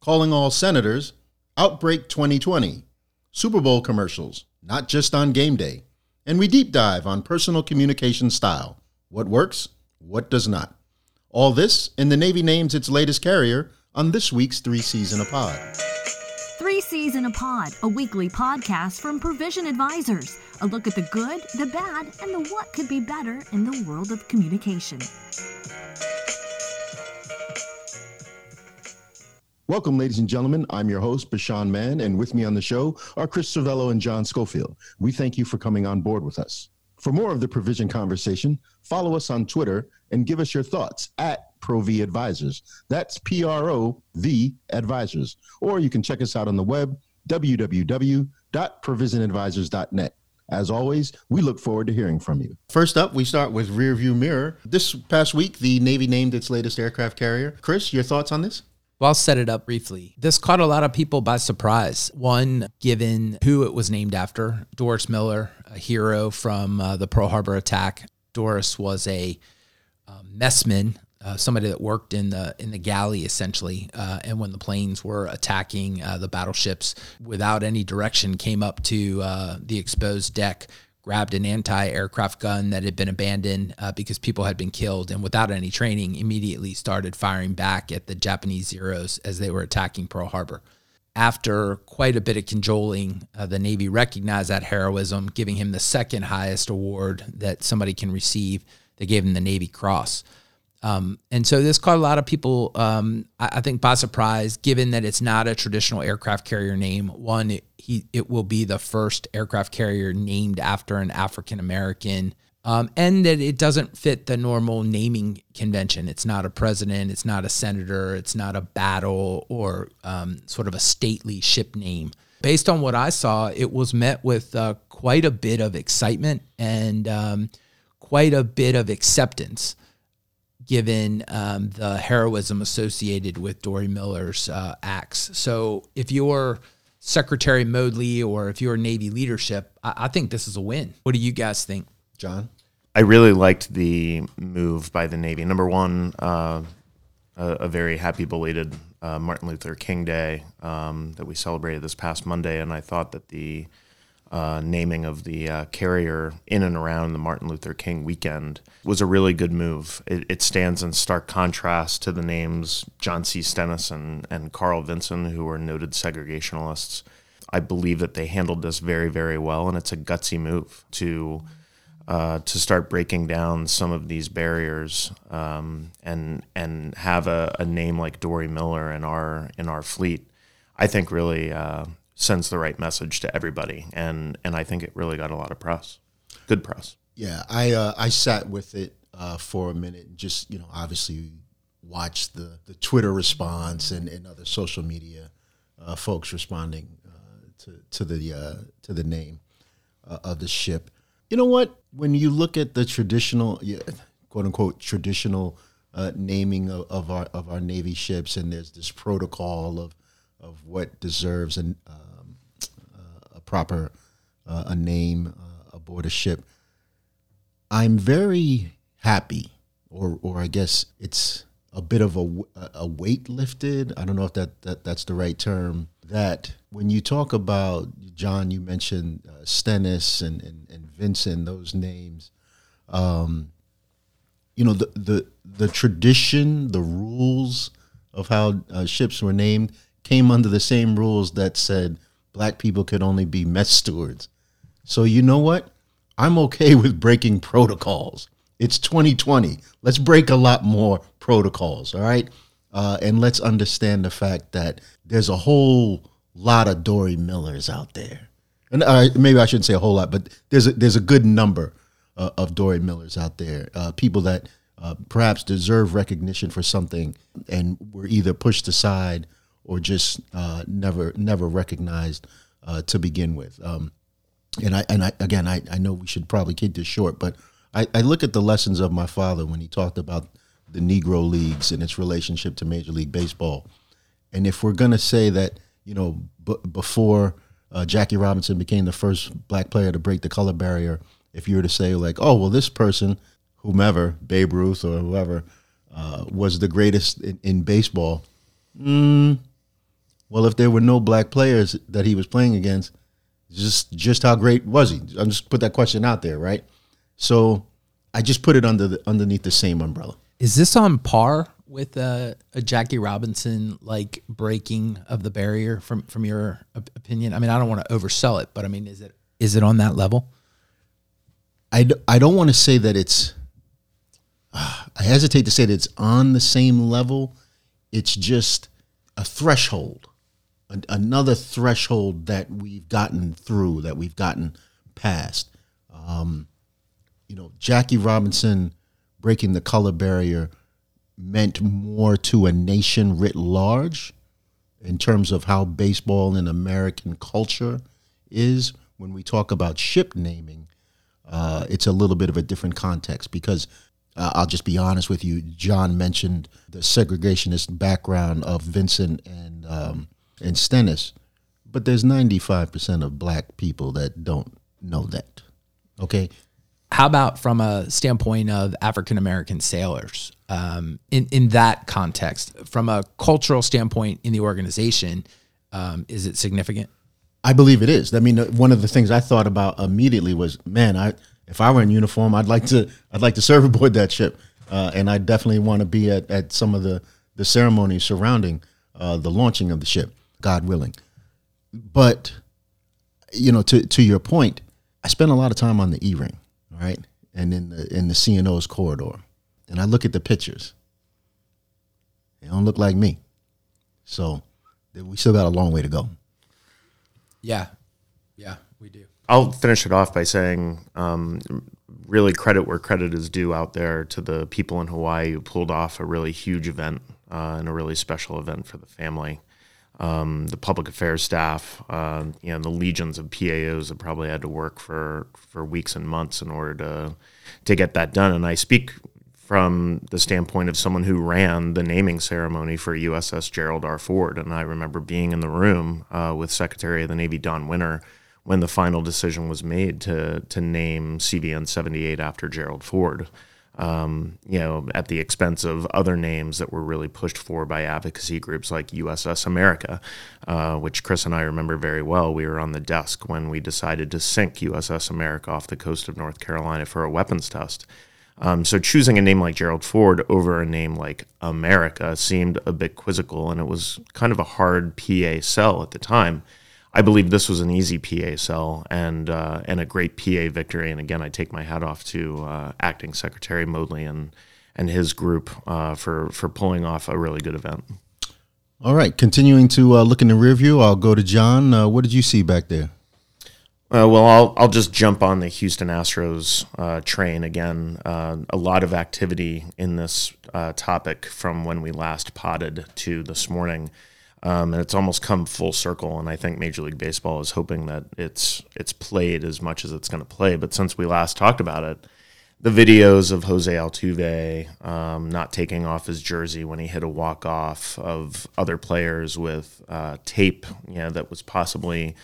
calling all senators, Outbreak 2020, Super Bowl commercials, not just on game day, and we deep dive on personal communication style. What works, what does not. All this and the Navy names its latest carrier on this week's Three Season a Pod. Three in a Pod, a weekly podcast from Provision Advisors. A look at the good, the bad, and the what could be better in the world of communication. Welcome, ladies and gentlemen. I'm your host, Bashon Mann, and with me on the show are Chris Servello and John Schofield. We thank you for coming on board with us. For more of the provision conversation, follow us on Twitter and give us your thoughts at ProV Advisors. That's P R O V Advisors. Or you can check us out on the web, www.provisionadvisors.net. As always, we look forward to hearing from you. First up, we start with Rearview Mirror. This past week, the Navy named its latest aircraft carrier. Chris, your thoughts on this? Well, I'll set it up briefly. This caught a lot of people by surprise. One, given who it was named after Doris Miller, a hero from uh, the Pearl Harbor attack. Doris was a uh, messman, uh, somebody that worked in the in the galley essentially, uh, and when the planes were attacking uh, the battleships without any direction, came up to uh, the exposed deck, grabbed an anti-aircraft gun that had been abandoned uh, because people had been killed, and without any training, immediately started firing back at the Japanese Zeros as they were attacking Pearl Harbor. After quite a bit of cajoling, uh, the Navy recognized that heroism, giving him the second highest award that somebody can receive. They gave him the Navy Cross. Um, and so this caught a lot of people, um, I, I, think, by surprise, given that it's not a traditional aircraft carrier name. One, it, he, it will be the first aircraft carrier named after an African American, um, and that it doesn't fit the normal naming convention. It's not a president, it's not a senator, it's not a battle or um, sort of a stately ship name. Based on what I saw, it was met with uh, quite a bit of excitement and um, quite a bit of acceptance given um, the heroism associated with Dorie Miller's uh, acts. So if you're Secretary Modly or if you're Navy leadership, I-, I think this is a win. What do you guys think? John? I really liked the move by the Navy. Number one, uh, a, a, very happy belated uh, Martin Luther King Day um, that we celebrated this past Monday, and I thought that the uh, naming of the uh, carrier in and around the Martin Luther King weekend was a really good move. It, it, stands in stark contrast to the names John C. Stennis and, Carl Vinson, who were noted segregationalists. I believe that they handled this very, very well, and it's a gutsy move to uh, to start breaking down some of these barriers um, and and have a, a, name like Dorie Miller in our in our fleet. I think really uh, sends the right message to everybody, and and I think it really got a lot of press, good press. Yeah, I uh, I sat with it uh, for a minute and just you know obviously watched the the Twitter response and, and other social media uh, folks responding uh, to to the uh, to the name uh, of the ship. You know what? When you look at the traditional, quote unquote traditional naming of, of, our of our Navy ships, and there's this protocol of of what deserves an proper uh, a name uh, aboard a ship. I'm very happy, or or I guess it's a bit of a, a weight lifted. I don't know if that, that that's the right term. That when you talk about John, you mentioned uh, Stennis and, and, and Vinson, those names. Um, you know the, the the tradition, the rules of how uh, ships were named came under the same rules that said black people could only be mess stewards. So you know what? I'm okay with breaking protocols. It's 2020. Let's break a lot more protocols, all right? Uh, and let's understand the fact that there's a whole lot of Dorie Millers out there. And uh, maybe I shouldn't say a whole lot, but there's a, there's a good number uh, of Dorie Millers out there. Uh, people that uh, perhaps deserve recognition for something and were either pushed aside or just uh, never never recognized uh, to begin with. Um, and I and I again I, I know we should probably keep this short, but I, I look at the lessons of my father when he talked about the Negro leagues and its relationship to Major League Baseball. And if we're gonna say that you know b- before uh, Jackie Robinson became the first black player to break the color barrier, if you were to say like, oh well, this person, whomever, Babe Ruth or whoever, uh, was the greatest in, in baseball. Mm, Well, if there were no black players that he was playing against, just just how great was he? I'm just put that question out there, right? So I just put it under the, underneath the same umbrella. Is this on par with a, a Jackie Robinson like breaking of the barrier from from your opinion? I mean, I don't want to oversell it, but I mean, is it is it on that level? I, d- I don't want to say that it's uh, I hesitate to say that it's on the same level. It's just a threshold, a, another threshold that we've gotten through, that we've gotten past. Um, you know, Jackie Robinson breaking the color barrier meant more to a nation writ large in terms of how baseball and American culture is. When we talk about ship naming, uh, it's a little bit of a different context because uh, I'll just be honest with you. John mentioned the segregationist background of Vinson and um, and Stennis, but there's 95% of black people that don't know that. Okay, how about from a standpoint of African American sailors? Um, in in that context, from a cultural standpoint in the organization, um, is it significant? I believe it is. I mean, uh, one of the things I thought about immediately was, man, I if I were in uniform, I'd like to I'd like to serve aboard that ship, uh, and I definitely want to be at, at some of the the ceremonies surrounding uh, the launching of the ship, God willing. But you know, to to your point, I spent a lot of time on the E ring right? And in the in the CNO's corridor, and I look at the pictures. They don't look like me, so we still got a long way to go. Yeah, yeah, we do. I'll finish it off by saying, um, really credit where credit is due out there to the people in Hawaii who pulled off a really huge event uh, and a really special event for the family um, the public affairs staff, uh, you know, the legions of PAOs that probably had to work for for weeks and months in order to to get that done. And I speak from the standpoint of someone who ran the naming ceremony for USS Gerald R. Ford, and I remember being in the room uh, with Secretary of the Navy Don Winter when the final decision was made to to name CVN 78 after Gerald Ford um, you know, at the expense of other names that were really pushed for by advocacy groups like USS America, uh, which Chris and I remember very well. We were on the desk when we decided to sink USS America off the coast of North Carolina for a weapons test. Um, so choosing a name like Gerald Ford over a name like America seemed a bit quizzical, and it was kind of a hard PA sell at the time. I believe this was an easy PA sell and uh, and a great PA victory. And again, I take my hat off to uh, Acting Secretary Modly and and his group uh, for for pulling off a really good event. All right, continuing to uh, look in the rear view, I'll go to John. Uh, what did you see back there? Uh, well, I'll I'll just jump on the Houston Astros train again. a lot of activity in this topic from when we last potted to this morning. Um, and it's almost come full circle. And I think Major League Baseball is hoping that it's it's played as much as it's going to play. But since we last talked about it, the videos of Jose Altuve um, not taking off his jersey when he hit a walk off, of other players with uh, tape, you know, that was possibly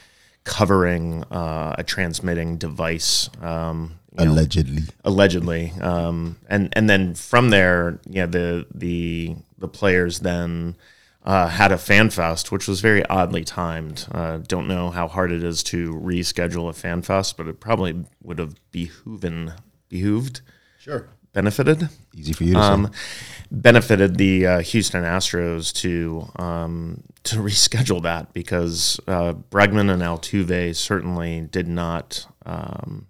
covering uh, a transmitting device. Um, allegedly, know, allegedly, um, and and then from there, yeah, the the the players then uh, had a fan fest, which was very oddly timed. Uh, don't know how hard it is to reschedule a fan fest, but it probably would have behooven, behooved, sure, benefited. Easy for you to um, say. Benefited the uh, Houston Astros to um, to reschedule that because uh, Bregman and Altuve certainly did not. Um,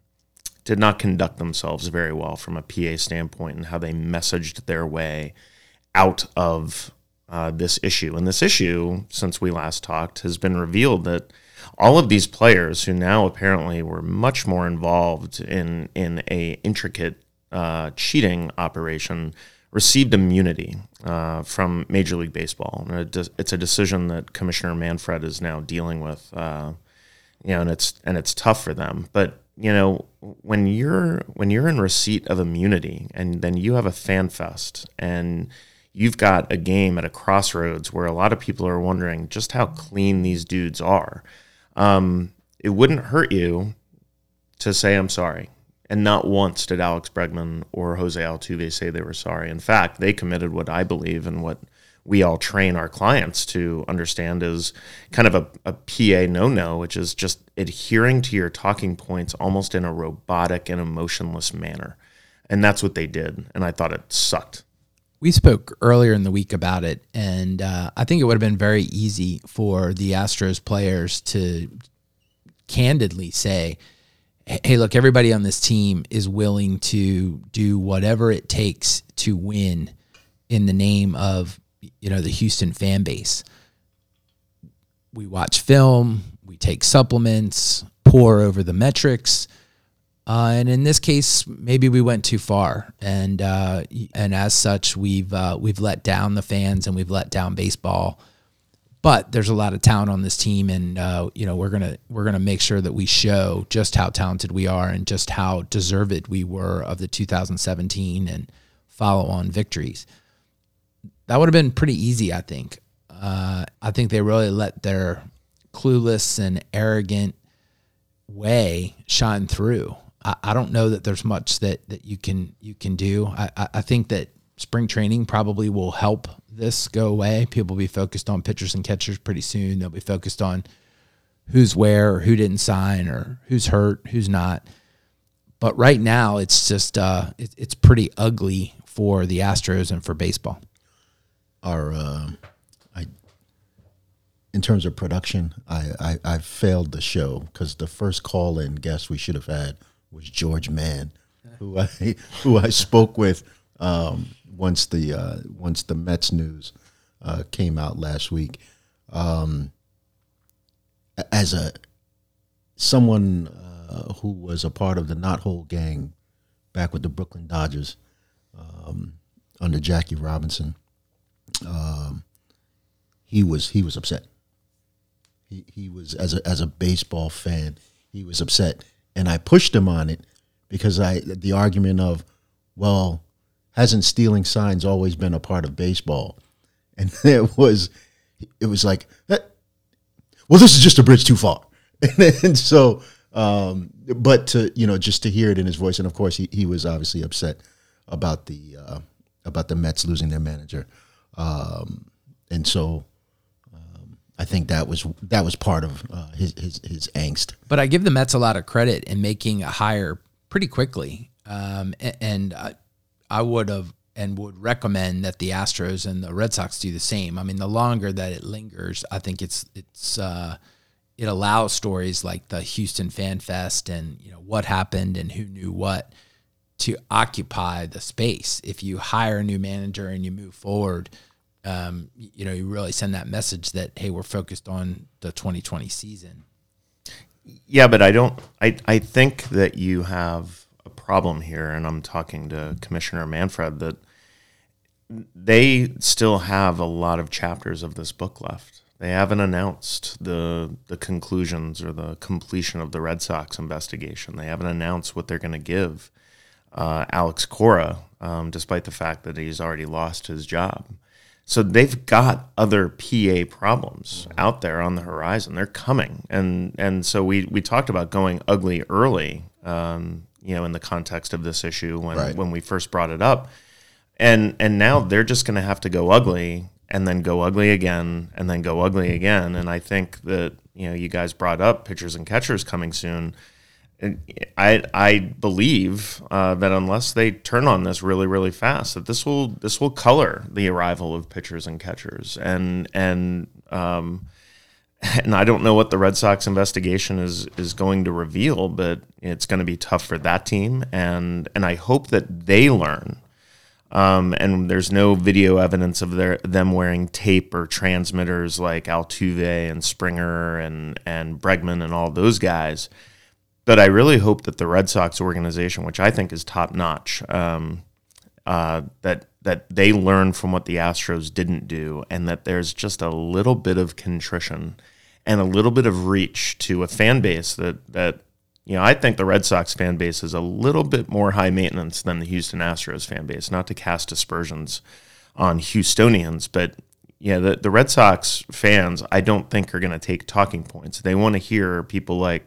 did not conduct themselves very well from a PA standpoint and how they messaged their way out of uh, this issue. And this issue, since we last talked, has been revealed that all of these players who now apparently were much more involved in in a intricate uh, cheating operation received immunity uh, from Major League Baseball. It's a decision that Commissioner Manfred is now dealing with. Uh, you know, and it's and it's tough for them. But you know, when you're when you're in receipt of immunity, and then you have a fan fest, and you've got a game at a crossroads where a lot of people are wondering just how clean these dudes are. Um, it wouldn't hurt you to say I'm sorry. And not once did Alex Bregman or Jose Altuve say they were sorry. In fact, they committed what I believe and what we all train our clients to understand is kind of a, a PA no no, which is just adhering to your talking points almost in a robotic and emotionless manner. And that's what they did. And I thought it sucked. We spoke earlier in the week about it, and uh, I think it would have been very easy for the Astros players to candidly say, hey, look, everybody on this team is willing to do whatever it takes to win in the name of, you know, the Houston fan base. We watch film, we take supplements, pour over the metrics. Uh, and in this case, maybe we went too far, and uh, and as such, we've uh, we've let down the fans and we've let down baseball but there's a lot of talent on this team, and uh, you know we're gonna we're gonna make sure that we show just how talented we are and just how deserved we were of the 2017 and follow on victories. That would have been pretty easy, I think. Uh, I think they really let their clueless and arrogant way shine through. I, I don't know that there's much that that you can you can do. I, I, think that spring training probably will help this go away. People will be focused on pitchers and catchers pretty soon. They'll be focused on who's where or who didn't sign or who's hurt, who's not. But right now, it's just uh, it, it's pretty ugly for the Astros and for baseball. Our, uh, I, in terms of production, I I, I failed the show because the first call in guest we should have had was George Mann, who I who I spoke with um, once the uh, once the Mets news uh, came out last week. Um, as a someone uh, who was a part of the Not Knothole gang back with the Brooklyn Dodgers um, under Jackie Robinson, um, he was he was upset. He he was as a as a baseball fan, he was upset, and I pushed him on it because I the argument of well hasn't stealing signs always been a part of baseball? And it was, it was like, well, this is just a bridge too far. and, so, um, but to you know, just to hear it in his voice, and of course, he, he was obviously upset about the uh, about the Mets losing their manager, um, and so I think that was that was part of uh, his, his his angst. But I give the Mets a lot of credit in making a hire pretty quickly, um, and, and uh, I would have and would recommend that the Astros and the Red Sox do the same. I mean, the longer that it lingers, I think it's it's uh, it allows stories like the Houston Fan Fest and you know what happened and who knew what to occupy the space. If you hire a new manager and you move forward, um, you know you really send that message that hey, we're focused on the 2020 season. Yeah, but I don't. I I think that you have a problem here, and I'm talking to Commissioner Manfred, that they still have a lot of chapters of this book left. They haven't announced the the conclusions or the completion of the Red Sox investigation. They haven't announced what they're going to give uh, Alex Cora, um, despite the fact that he's already lost his job. So they've got other PA problems out there on the horizon. They're coming, and and so we we talked about going ugly early. Um, you know, in the context of this issue when right. when we first brought it up. And and now they're just going to have to go ugly and then go ugly again and then go ugly again. And I think that you know you guys brought up pitchers and catchers coming soon. I I believe uh, that unless they turn on this really really fast, that this will this will color the arrival of pitchers and catchers and and um, and I don't know what the Red Sox investigation is is going to reveal, but it's going to be tough for that team, and and I hope that they learn. Um, and there's no video evidence of their them wearing tape or transmitters like Altuve and Springer and and Bregman and all those guys. But I really hope that the Red Sox organization, which I think is top notch, um, uh, that that they learn from what the Astros didn't do, and that there's just a little bit of contrition and a little bit of reach to a fan base that that you know I think the Red Sox fan base is a little bit more high maintenance than the Houston Astros fan base. Not to cast aspersions on Houstonians, but yeah, the, the Red Sox fans I don't think are going to take talking points. They want to hear people like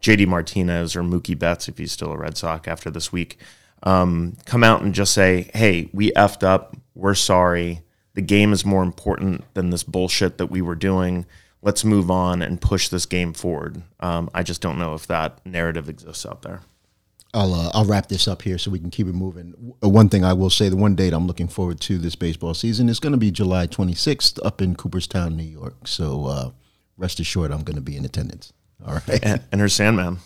JD Martinez or Mookie Betts, if he's still a Red Sox after this week, um, come out and just say, "Hey, we effed up. We're sorry. the game is more important than this bullshit that we were doing. Let's move on and push this game forward. Um, I just don't know if that narrative exists out there. I'll uh, I'll wrap this up here so we can keep it moving. One thing I will say, the one date I'm looking forward to this baseball season is going to be July 26th up in Cooperstown, New York. So uh, rest assured, I'm going to be in attendance. All right. And, and her Sandman.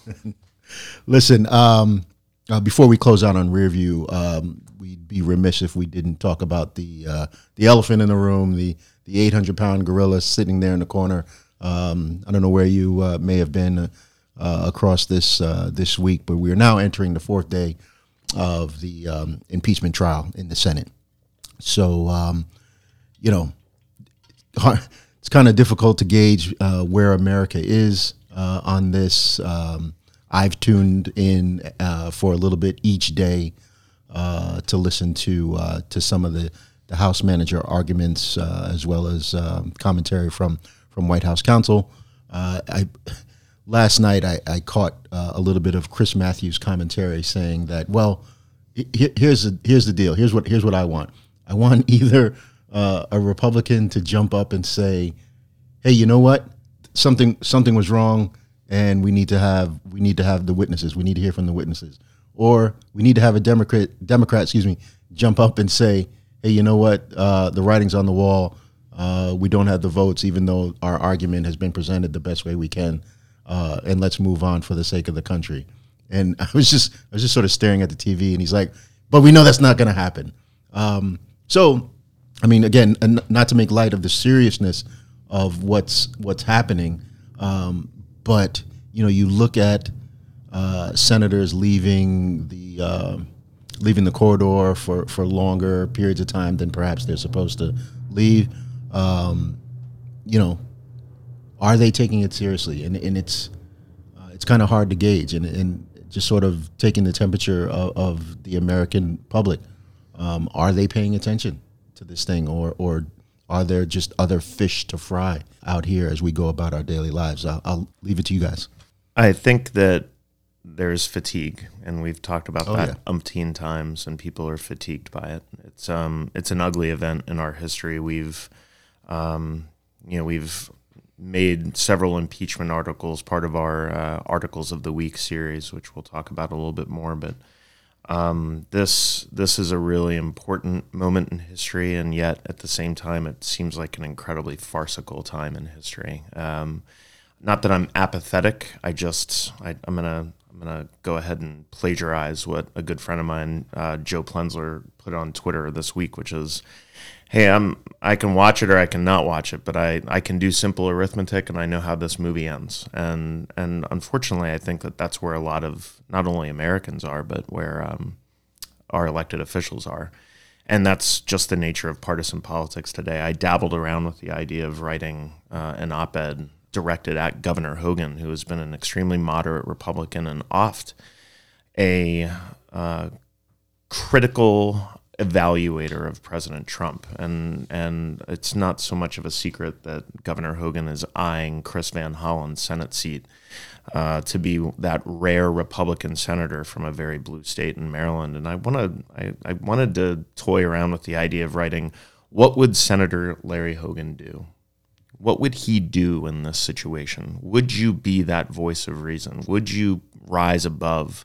Listen, um, uh, before we close out on Rearview, um, we'd be remiss if we didn't talk about the uh, the elephant in the room, the the 800 pound gorilla sitting there in the corner. Um, I don't know where you uh, may have been uh, across this uh, this week, but we are now entering the fourth day of the um, impeachment trial in the Senate. So, um, you know, it's kind of difficult to gauge uh, where America is on this. Um, I've tuned in uh, for a little bit each day uh, to listen to uh, to some of the, the House manager arguments uh, as well as um, commentary from from White House counsel. Uh, I last night I, I caught uh, a little bit of Chris Matthews commentary saying that well here's the here's the deal here's what here's what I want I want either a Republican to jump up and say hey you know what something something was wrong and we need to have we need to have the witnesses. We need to hear from the witnesses, or we need to have a Democrat Democrat, excuse me, jump up and say, "Hey, you know what? Uh, the writing's on the wall. Uh, we don't have the votes, even though our argument has been presented the best way we can, uh, and let's move on for the sake of the country." And I was just I was just sort of staring at the TV, and he's like, "But we know that's not going to happen." Um, so, I mean, again, not to make light of the seriousness of what's what's happening. Um, but you know, you look at uh, senators leaving the uh, leaving the corridor for, for longer periods of time than perhaps they're supposed to leave. Um, you know, are they taking it seriously? And, and it's uh, it's kind of hard to gauge, and, and just sort of taking the temperature of, of the American public. Um, are they paying attention to this thing, or or are there just other fish to fry out here as we go about our daily lives? I'll, I'll leave it to you guys. I think that there's fatigue, and we've talked about oh, that yeah. umpteen times, and people are fatigued by it. It's um, it's an ugly event in our history. We've, um, you know, we've made several impeachment articles part of our uh, articles of the week series, which we'll talk about a little bit more, but um, this this is a really important moment in history, and yet at the same time, it seems like an incredibly farcical time in history. Um, not that I'm apathetic. I just I, am gonna I'm gonna go ahead and plagiarize what a good friend of mine, uh, Joe Plensler, put on Twitter this week, which is hey, I'm I can watch it or I can not watch it, but I, I can do simple arithmetic and I know how this movie ends. And and unfortunately, I think that that's where a lot of not only Americans are, but where um, our elected officials are. And that's just the nature of partisan politics today. I dabbled around with the idea of writing uh, an op-ed directed at Governor Hogan, who has been an extremely moderate Republican and oft a uh, critical evaluator of President Trump, and and it's not so much of a secret that Governor Hogan is eyeing Chris Van Hollen's Senate seat uh, to be that rare Republican senator from a very blue state in Maryland. And I wanted I, I wanted to toy around with the idea of writing what would Senator Larry Hogan do? What would he do in this situation? Would you be that voice of reason? Would you rise above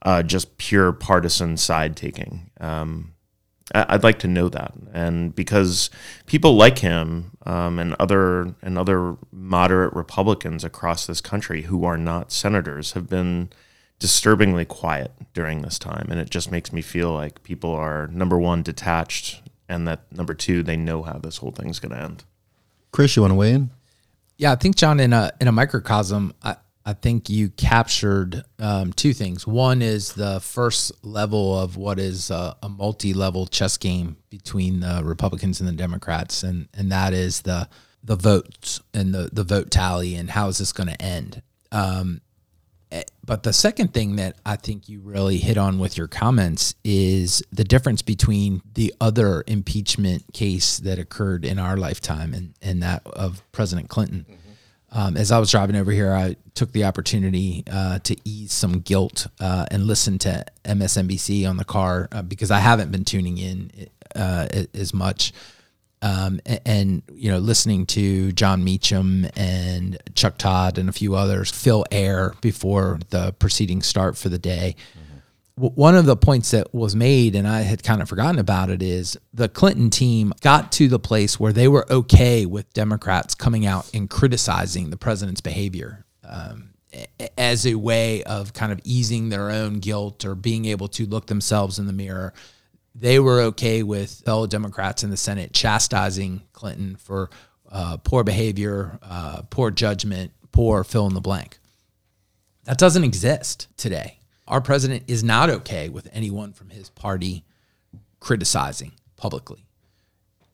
uh, just pure partisan side taking? Um, I'd like to know that, and because people like him um, and other and other moderate Republicans across this country who are not senators have been disturbingly quiet during this time, and it just makes me feel like people are number one detached, and that number two they know how this whole thing's going to end. Chris, you want to weigh in? Yeah, I think John, in a in a microcosm, I, I think you captured um, two things. One is the first level of what is a, a multi-level chess game between the Republicans and the Democrats, and and that is the the votes and the the vote tally and how is this going to end. Um, eh, but the second thing that I think you really hit on with your comments is the difference between the other impeachment case that occurred in our lifetime and, and that of President Clinton. Mm-hmm um, as I was driving over here, I took the opportunity uh, to ease some guilt uh, and listen to MSNBC on the car uh, because I haven't been tuning in uh, as much. Um, and, and, you know, listening to Jon Meacham and Chuck Todd and a few others fill air before the proceedings start for the day. Mm-hmm. One of the points that was made, and I had kind of forgotten about it, is the Clinton team got to the place where they were okay with Democrats coming out and criticizing the president's behavior. Um, as a way of kind of easing their own guilt or being able to look themselves in the mirror. They were okay with fellow Democrats in the Senate chastising Clinton for uh, poor behavior, uh, poor judgment, poor fill in the blank. That doesn't exist today. Our president is not okay with anyone from his party criticizing publicly.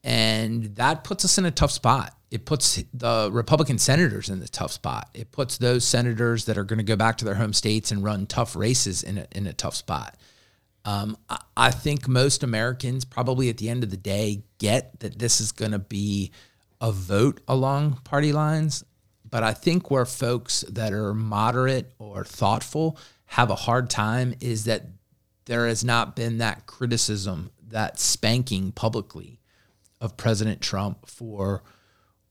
And that puts us in a tough spot it puts the Republican senators in the tough spot. It puts those senators that are going to go back to their home states and run tough races in a, in a tough spot. Um, I, I think most Americans probably at the end of the day get that this is going to be a vote along party lines. But I think where folks that are moderate or thoughtful have a hard time is that there has not been that criticism, that spanking publicly of President Trump for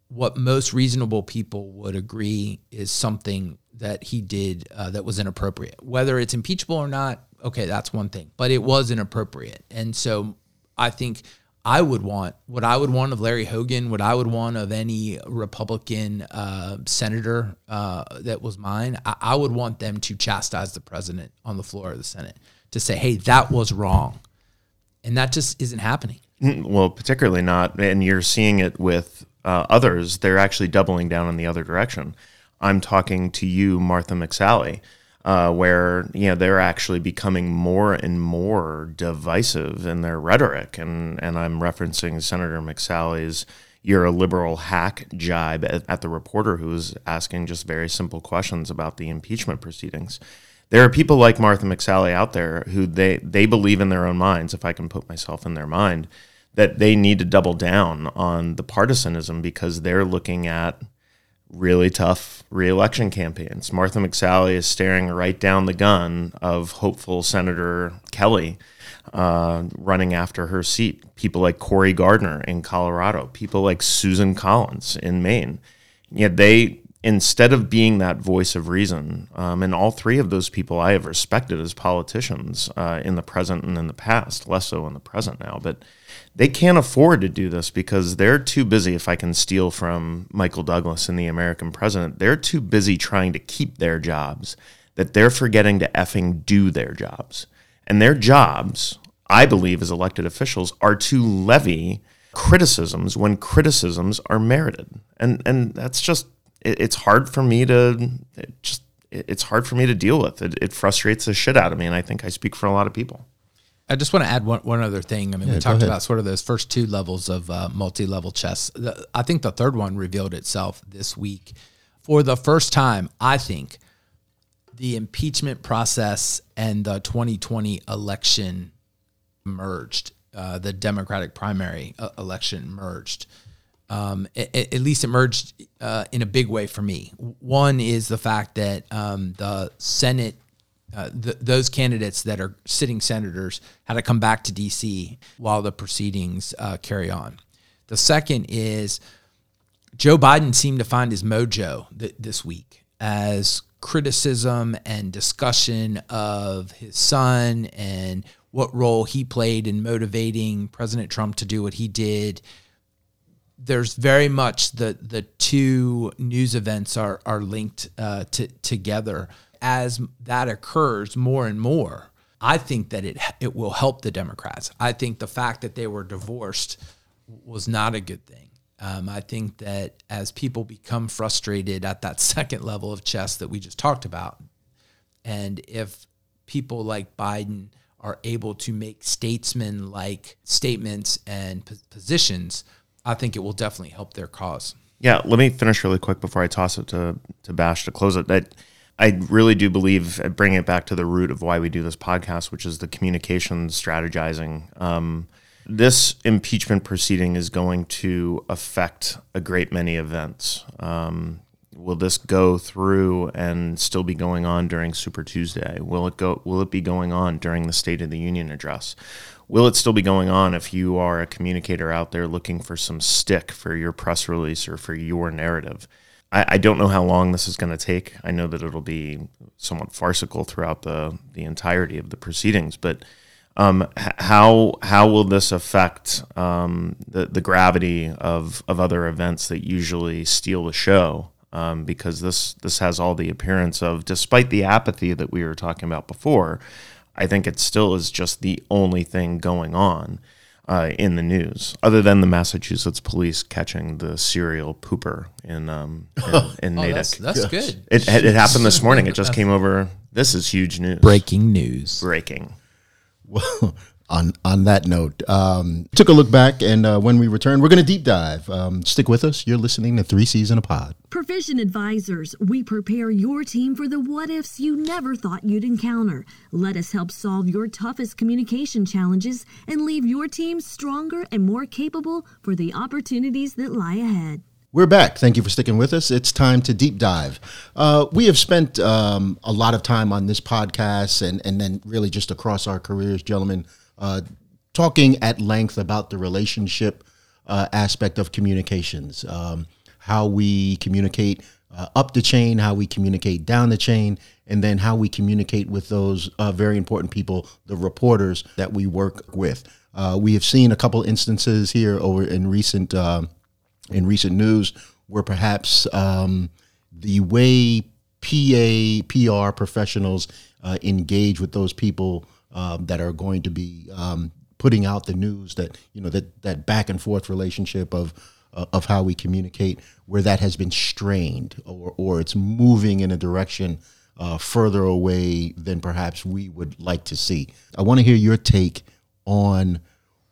what most reasonable people would agree is something that he did uh, that was inappropriate. Whether it's impeachable or not, okay, that's one thing, but it was inappropriate. And so I think I would want what I would want of Larry Hogan, what I would want of any Republican uh, senator uh, that was mine. I, I would want them to chastise the president on the floor of the Senate to say, hey, that was wrong. And that just isn't happening. Mm, well, particularly not. And you're seeing it with uh, others, they're actually doubling down in the other direction. I'm talking to you, Martha McSally, uh, where you know they're actually becoming more and more divisive in their rhetoric, and and I'm referencing Senator McSally's "you're a liberal hack" jibe at, at the reporter who was asking just very simple questions about the impeachment proceedings. There are people like Martha McSally out there who they they believe in their own minds. If I can put myself in their mind that they need to double down on the partisanism because they're looking at really tough reelection campaigns. Martha McSally is staring right down the gun of hopeful Senator Kelly uh, running after her seat. People like Cory Gardner in Colorado, people like Susan Collins in Maine. Yet they, instead of being that voice of reason, um, and all three of those people I have respected as politicians uh, in the present and in the past, less so in the present now, but they can't afford to do this because they're too busy. If I can steal from Michael Douglas and the American president, they're too busy trying to keep their jobs that they're forgetting to effing do their jobs. And their jobs, I believe, as elected officials, are to levy criticisms when criticisms are merited. And and that's just it, it's hard for me to it just it's hard for me to deal with. It, it frustrates the shit out of me, and I think I speak for a lot of people. I just want to add one, one other thing. I mean, yeah, we talked about sort of those first two levels of uh, multi level chess. The, I think the third one revealed itself this week. For the first time, I think the impeachment process and the 2020 election merged. Uh, the Democratic primary uh, election merged. Um, at, at, least it merged uh, in a big way for me. One is the fact that um, the Senate uh, th- those candidates that are sitting senators had to come back to D.C. while the proceedings uh, carry on. The second is Joe Biden seemed to find his mojo th- this week as criticism and discussion of his son and what role he played in motivating President Trump to do what he did. There's very much the the two news events are are linked uh, to, together as that occurs more and more, I think that it it will help the Democrats. I think the fact that they were divorced was not a good thing. Um, I think that as people become frustrated at that second level of chess that we just talked about, and if people like Biden are able to make statesman like statements and positions, I think it will definitely help their cause. Yeah, let me finish really quick before I toss it to to Bash to close it. That I really do believe, uh, bringing it back to the root of why we do this podcast, which is the communication strategizing. Um, this impeachment proceeding is going to affect a great many events. Um, will this go through and still be going on during Super Tuesday? Will it go? Will it be going on during the State of the Union address? Will it still be going on if you are a communicator out there looking for some stick for your press release or for your narrative? I, I don't know how long this is going to take. I know that it'll be somewhat farcical throughout the the entirety of the proceedings, but um, how how will this affect um, the the gravity of of other events that usually steal the show? Um, because this this has all the appearance of, despite the apathy that we were talking about before, I think it still is just the only thing going on uh, in the news, other than the Massachusetts police catching the serial pooper in um, in, in Oh, Natick. that's that's good. It, it happened this morning. It just came over. This is huge news. Breaking news. Breaking. Well, on on that note, um, took a look back, and uh, when we return, we're going to deep dive. Um, stick with us. You're listening to Three Season a Pod. Provision Advisors, we prepare your team for the what ifs you never thought you'd encounter. Let us help solve your toughest communication challenges and leave your team stronger and more capable for the opportunities that lie ahead. We're back. Thank you for sticking with us. It's time to deep dive. Uh, we have spent um, a lot of time on this podcast and, and then really just across our careers, gentlemen, uh, talking at length about the relationship uh, aspect of communications, um, how we communicate uh, up the chain, how we communicate down the chain, and then how we communicate with those uh, very important people, the reporters that we work with. Uh, we have seen a couple instances here over in recent. um in recent news where perhaps um, the way PA PR professionals uh, engage with those people um, that are going to be um, putting out the news that you know that that back and forth relationship of uh, of how we communicate where that has been strained or or it's moving in a direction uh, further away than perhaps we would like to see. I want to hear your take on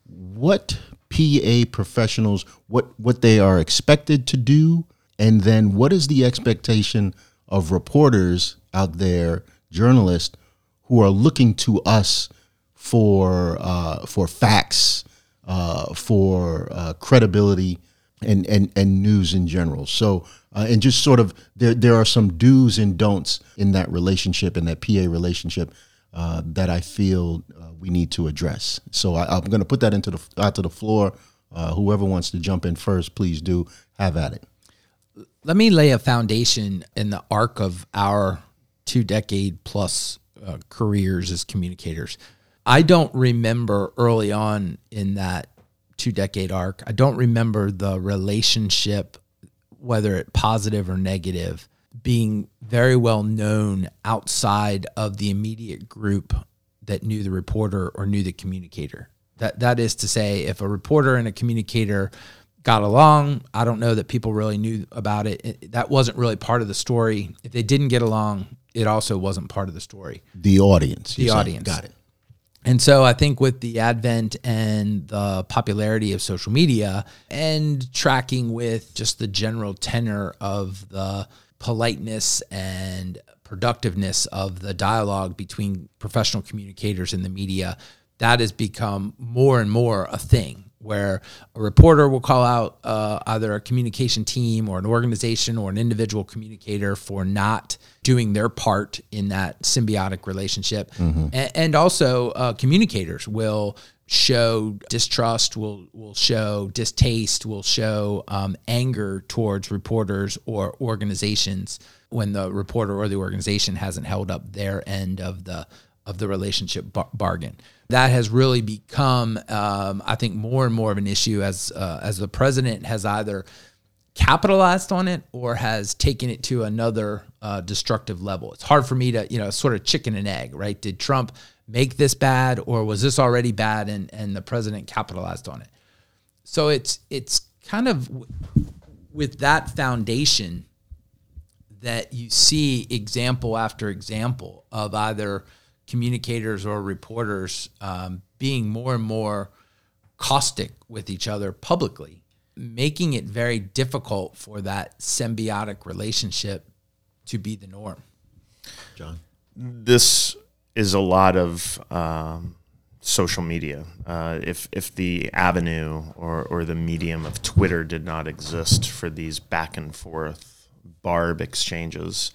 what PA professionals what what they are expected to do and then what is the expectation of reporters out there journalists who are looking to us for uh, for facts uh, for uh, credibility and, and and news in general so uh, and just sort of there there are some do's and don'ts in that relationship in that PA relationship uh, that I feel uh, we need to address. So I, I'm going to put that into the out to the floor. Whoever wants to jump in first, please do. Have at it. Let me lay a foundation in the arc of our two decade plus uh, careers as communicators. I don't remember early on in that two decade arc, I don't remember the relationship, whether it positive or negative, being very well known outside of the immediate group that knew the reporter or knew the communicator. That that is to say, if a reporter and a communicator got along, I don't know that people really knew about it. it that wasn't really part of the story. If they didn't get along, it also wasn't part of the story. The audience. The you're saying. audience. Got it. And so I think with the advent and the popularity of social media and tracking with just the general tenor of the politeness and productiveness of the dialogue between professional communicators and the media, that has become more and more a thing where a reporter will call out uh, either a communication team or an organization or an individual communicator for not doing their part in that symbiotic relationship. A- And, also, uh, communicators will show distrust, will will show distaste, will show um, anger towards reporters or organizations when the reporter or the organization hasn't held up their end of the of the relationship bar- bargain. That has really become, um, I think, more and more of an issue as uh, as the president has either capitalized on it or has taken it to another uh, destructive level. It's hard for me to, you know, sort of chicken and egg, right? Did Trump make this bad or was this already bad and, and the president capitalized on it? So it's it's kind of with that foundation that you see example after example of either communicators or reporters um, being more and more caustic with each other publicly, making it very difficult for that symbiotic relationship to be the norm. John. this is a lot of um, social media. Uh, if if the avenue or or the medium of Twitter did not exist for these back and forth Barb exchanges,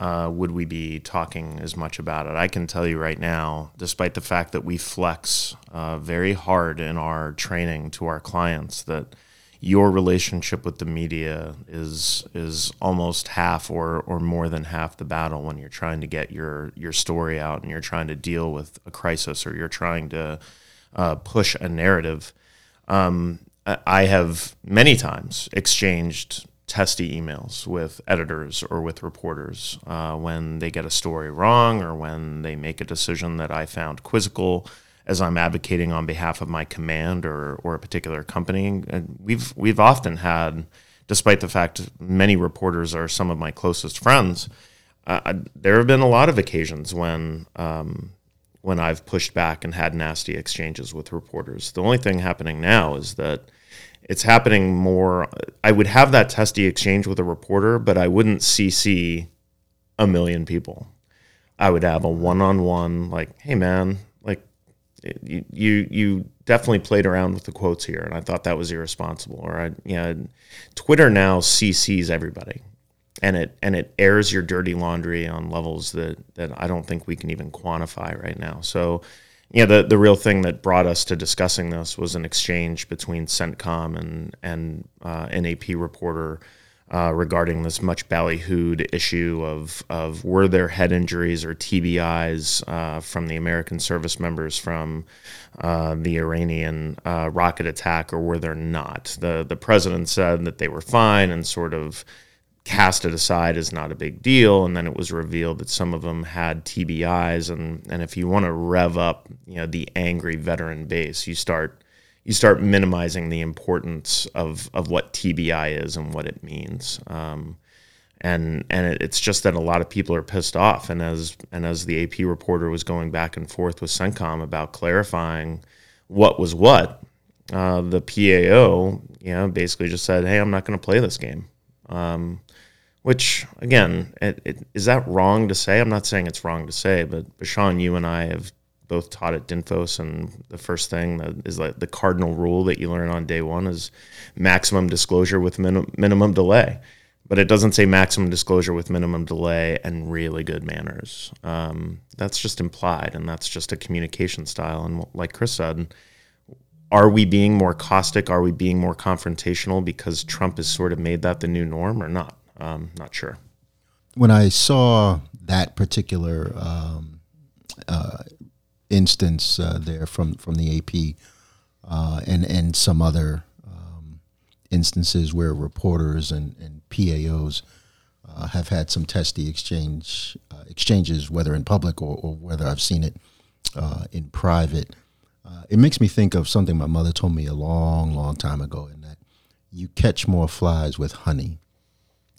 uh, would we be talking as much about it? I can tell you right now, despite the fact that we flex uh, very hard in our training to our clients, that your relationship with the media is is almost half or or more than half the battle when you're trying to get your your story out and you're trying to deal with a crisis or you're trying to uh, push a narrative. Um, I have many times exchanged testy emails with editors or with reporters uh, when they get a story wrong or when they make a decision that I found quizzical as I'm advocating on behalf of my command or, or a particular company. And we've we've often had, despite the fact many reporters are some of my closest friends, uh, there have been a lot of occasions when um, when I've pushed back and had nasty exchanges with reporters. The only thing happening now is that it's happening more. I would have that testy exchange with a reporter, but I wouldn't CC a million people. I would have a one-on-one, like, "Hey, man, like, you you, you definitely played around with the quotes here, and I thought that was irresponsible." Or, I, you know, Twitter now CCs everybody, and it and it airs your dirty laundry on levels that that I don't think we can even quantify right now. So yeah, the the real thing that brought us to discussing this was an exchange between CENTCOM and and uh, NAP reporter uh, regarding this much ballyhooed issue of of were there head injuries or TBIs uh, from the American service members from uh, the Iranian uh, rocket attack, or were there not? the The president said that they were fine and sort of cast it aside as not a big deal, and then it was revealed that some of them had TBIs, and and if you want to rev up, you know, the angry veteran base, you start you start minimizing the importance of of what TBI is and what it means. Um, and and it, it's just that a lot of people are pissed off, and as and as the AP reporter was going back and forth with CENTCOM about clarifying what was what, uh, the PAO, you know, basically just said, "Hey, I'm not going to play this game." Um, which again, it, it, is that wrong to say? I'm not saying it's wrong to say, but Bashon, you and I have both taught at Dinfos, and the first thing that is like the cardinal rule that you learn on day one is maximum disclosure with min- minimum delay. But it doesn't say maximum disclosure with minimum delay and really good manners. Um, that's just implied, and that's just a communication style. And like Chris said, are we being more caustic? Are we being more confrontational because Trump has sort of made that the new norm or not? Um, not sure. When I saw that particular um, uh, instance uh, there from, from the AP uh, and and some other um, instances where reporters and, and PAOs uh, have had some testy exchange uh, exchanges, whether in public or, or whether I've seen it uh, in private. It makes me think of something my mother told me a long, long time ago, and that you catch more flies with honey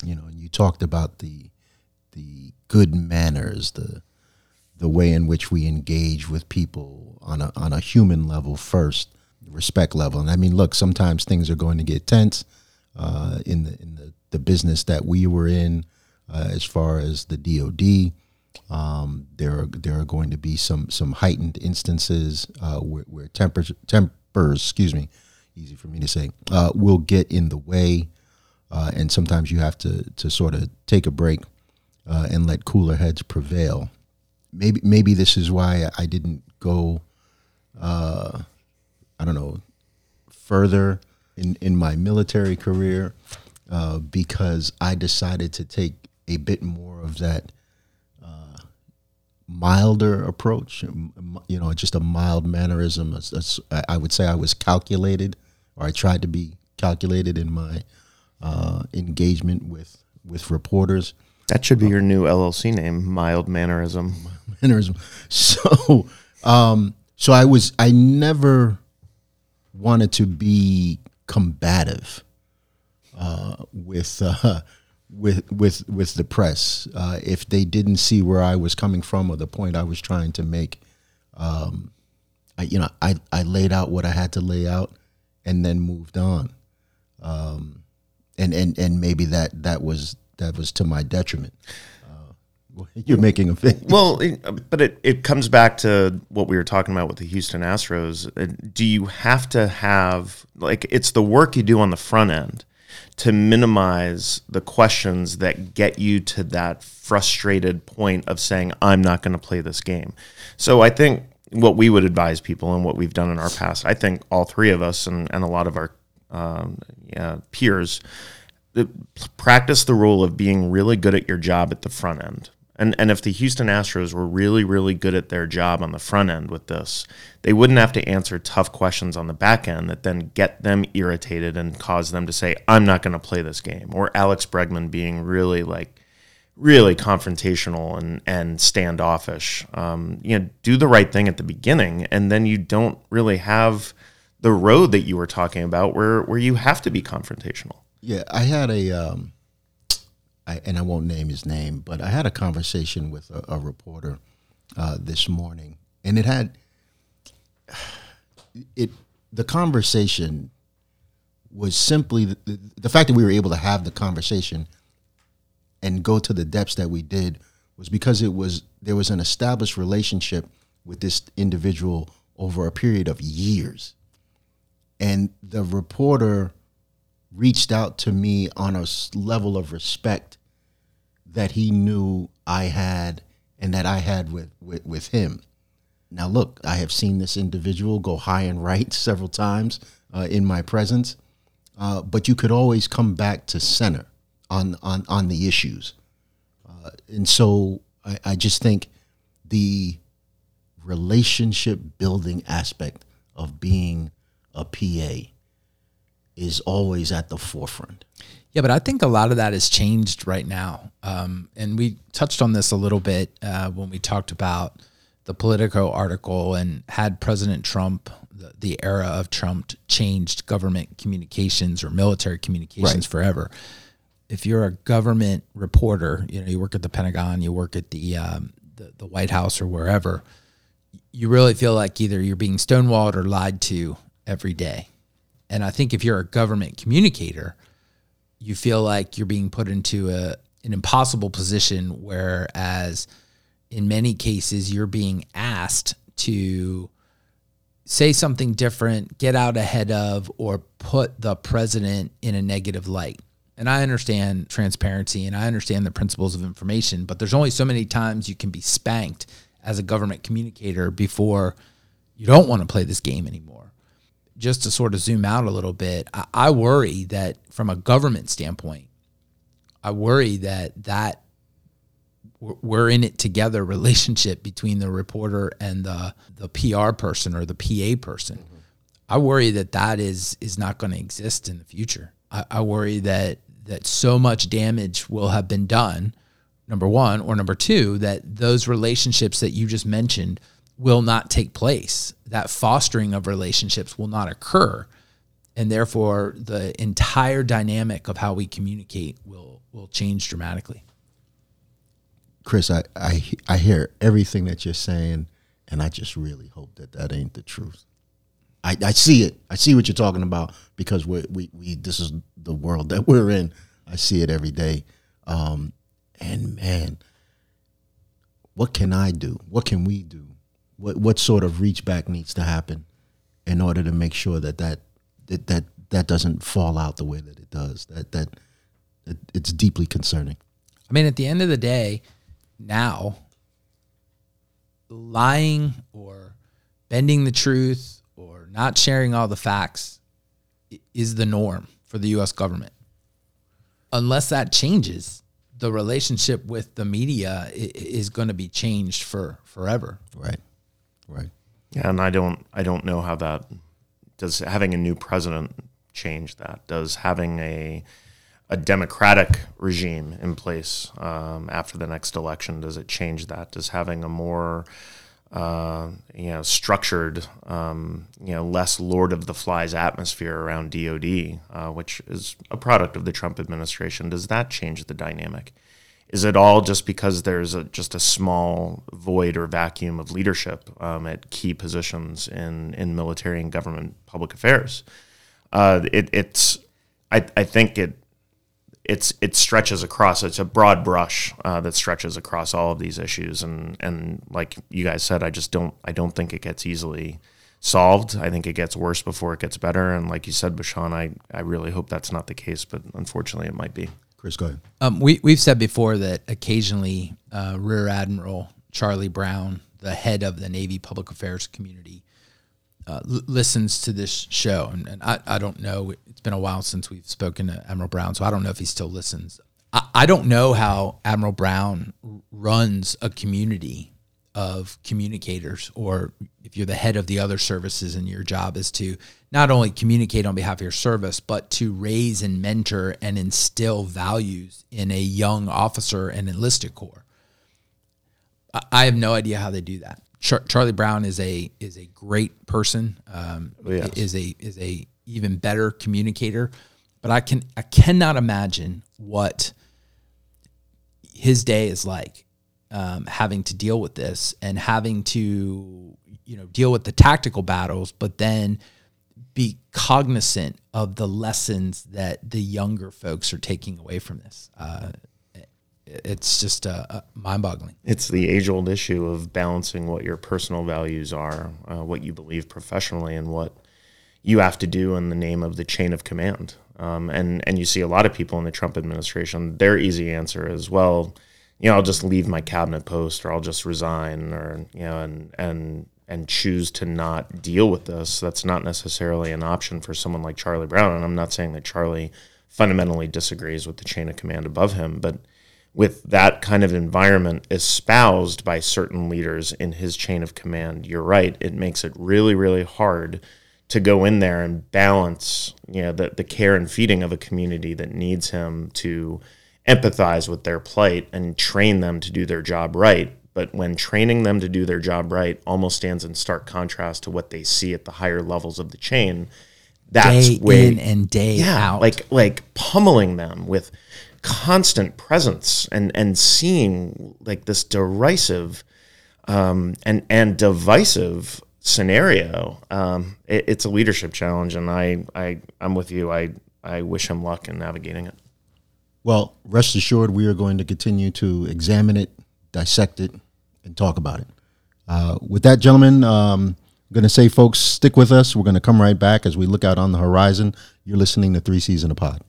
you know, and you talked about the the good manners, the the way in which we engage with people on a on a human level first, respect level. And I mean, look, sometimes things are going to get tense uh, in the in the, the business that we were in, uh, as far as the DoD. Um, there are there are going to be some some heightened instances uh, where, where tempers tempers, excuse me, easy for me to say, uh, will get in the way uh, and sometimes you have to to sort of take a break uh, and let cooler heads prevail. Maybe maybe this is why I didn't go. Uh, I don't know further in in my military career uh, because I decided to take a bit more of that milder approach. You know, just a mild mannerism. I would say I was calculated, or I tried to be calculated in my uh, engagement with with reporters. That should be your new LLC name, Mild Mannerism. Mannerism. So, um, so I was I never wanted to be combative uh, with uh, with with with the press uh, if they didn't see where I was coming from or the point I was trying to make. Um, I, you know, I I laid out what I had to lay out, and then moved on. Um, and and and maybe that that was that was to my detriment. Uh, you're making a face. Well, but it, it comes back to what we were talking about with the Houston Astros. Uh, do you have to have like it's the work you do on the front end? To minimize the questions that get you to that frustrated point of saying, I'm not going to play this game. So I think what we would advise people and what we've done in our past, I think all three of us and, and a lot of our um, yeah, peers practice the rule of being really good at your job at the front end. And, and if the Houston Astros were really, really good at their job on the front end with this, they wouldn't have to answer tough questions on the back end that then get them irritated and cause them to say, I'm not going to play this game. Or Alex Bregman being really like, really confrontational and, and standoffish. Um, you know, do the right thing at the beginning, and then you don't really have the road that you were talking about where, where you have to be confrontational. Yeah, I had a, um, I, and I won't name his name, but I had a conversation with a, a reporter uh, this morning, and it had it. The conversation was simply the, the, the fact that we were able to have the conversation and go to the depths that we did was because it was there was an established relationship with this individual over a period of years, and the reporter reached out to me on a level of respect that he knew I had and that I had with, with, with him. Now, look, I have seen this individual go high and right several times uh, in my presence, uh, but you could always come back to center on, on, on the issues. Uh, and so I, I just think the relationship building aspect of being a PA is always at the forefront. Yeah, but I think a lot of that has changed right now. Um, and we touched on this a little bit uh, when we talked about the Politico article and had President Trump, the, the era of Trump, changed government communications or military communications right. forever. If you're a government reporter, you know, you work at the Pentagon, you work at the, um, the, the White House or wherever, you really feel like either you're being stonewalled or lied to every day. And I think if you're a government communicator, you feel like you're being put into a an impossible position whereas in many cases you're being asked to say something different, get out ahead of or put the president in a negative light. And I understand transparency and I understand the principles of information, but there's only so many times you can be spanked as a government communicator before you don't want to play this game anymore just to sort of zoom out a little bit, I, I worry that from a government standpoint, I worry that that we're in it together relationship between the reporter and the the PR person or the PA person. Mm-hmm. I worry that that is is not going to exist in the future. I, I, worry that that so much damage will have been done. Number one, or number two, that those relationships that you just mentioned will not take place. That fostering of relationships will not occur. And therefore, the entire dynamic of how we communicate will, will change dramatically. Chris, I, I, I hear everything that you're saying, and I just really hope that that ain't the truth. I, I see it. I see what you're talking about because we we, we this is the world that we're in. I see it every day. Um, and man, what can I do? What can we do what what sort of reach back needs to happen in order to make sure that that that that, that doesn't fall out the way that it does. That that it, it's deeply concerning. I mean, at the end of the day, now lying or bending the truth or not sharing all the facts is the norm for the U.S. government. Unless that changes, the relationship with the media is going to be changed for forever. Right. Right. Yeah, and I don't I don't know how that does having a new president change that. Does having a a democratic regime in place um, after the next election does it change that? Does having a more uh, you know structured, um, you know, less Lord of the Flies atmosphere around DoD, uh, which is a product of the Trump administration, does that change the dynamic? Is it all just because there's a, just a small void or vacuum of leadership um, at key positions in, in military and government public affairs? Uh, it, it's I, I think it it's it stretches across. It's a broad brush uh, that stretches across all of these issues, and and like you guys said, I just don't I don't think it gets easily solved. I think it gets worse before it gets better. And like you said, Bashon, I, I really hope that's not the case, but unfortunately it might be. Chris, go ahead. Um, we, we've said before that occasionally uh, Rear Admiral Charlie Brown, the head of the Navy Public Affairs community, uh, l- listens to this show. And, and I, I don't know, it's been a while since we've spoken to Admiral Brown, so I don't know if he still listens. I, I don't know how Admiral Brown runs a community of communicators, or if you're the head of the other services and your job is to not only communicate on behalf of your service, but to raise and mentor and instill values in a young officer and enlisted corps. I, have no idea how they do that. Char- Charlie Brown is a is a great person. Um, Yes. Is a is a even better communicator, but I can I cannot imagine what his day is like um, having to deal with this and having to you know deal with the tactical battles but then be cognizant of the lessons that the younger folks are taking away from this uh, it's just uh, uh, mind-boggling It's the age old issue of balancing what your personal values are, uh, what you believe professionally, and what you have to do in the name of the chain of command. Um, and and you see a lot of people in the Trump administration. Their easy answer is, well, you know, I'll just leave my cabinet post, or I'll just resign, or you know, and and and choose to not deal with this. That's not necessarily an option for someone like Charlie Brown. And I'm not saying that Charlie fundamentally disagrees with the chain of command above him, but with that kind of environment espoused by certain leaders in his chain of command, you're right. It makes it really, really hard to go in there and balance, you know, the, the care and feeding of a community that needs him to empathize with their plight and train them to do their job right. But when training them to do their job right almost stands in stark contrast to what they see at the higher levels of the chain, that's day where in and day yeah, out like like pummeling them with constant presence and and seeing like this derisive um, and and divisive scenario. Um, it, it's a leadership challenge, and I I I'm with you. I I wish him luck in navigating it. Well, rest assured, we are going to continue to examine it, dissect it, and talk about it. Uh, with that, gentlemen, um, I'm going to say, folks, stick with us. We're going to come right back as we look out on the horizon. You're listening to Three C's in a Pod.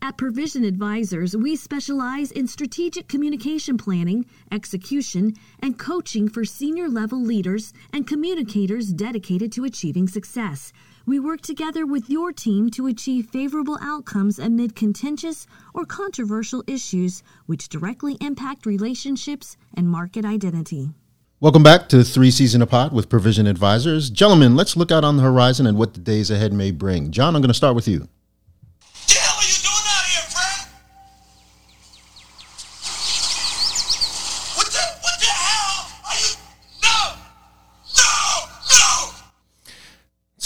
At Provision Advisors, we specialize in strategic communication planning, execution, and coaching for senior level leaders and communicators dedicated to achieving success. We work together with your team to achieve favorable outcomes amid contentious or controversial issues which directly impact relationships and market identity. Welcome back to Three C's in a Pod with Provision Advisors. Gentlemen, let's look out on the horizon and what the days ahead may bring. John, I'm going to start with you.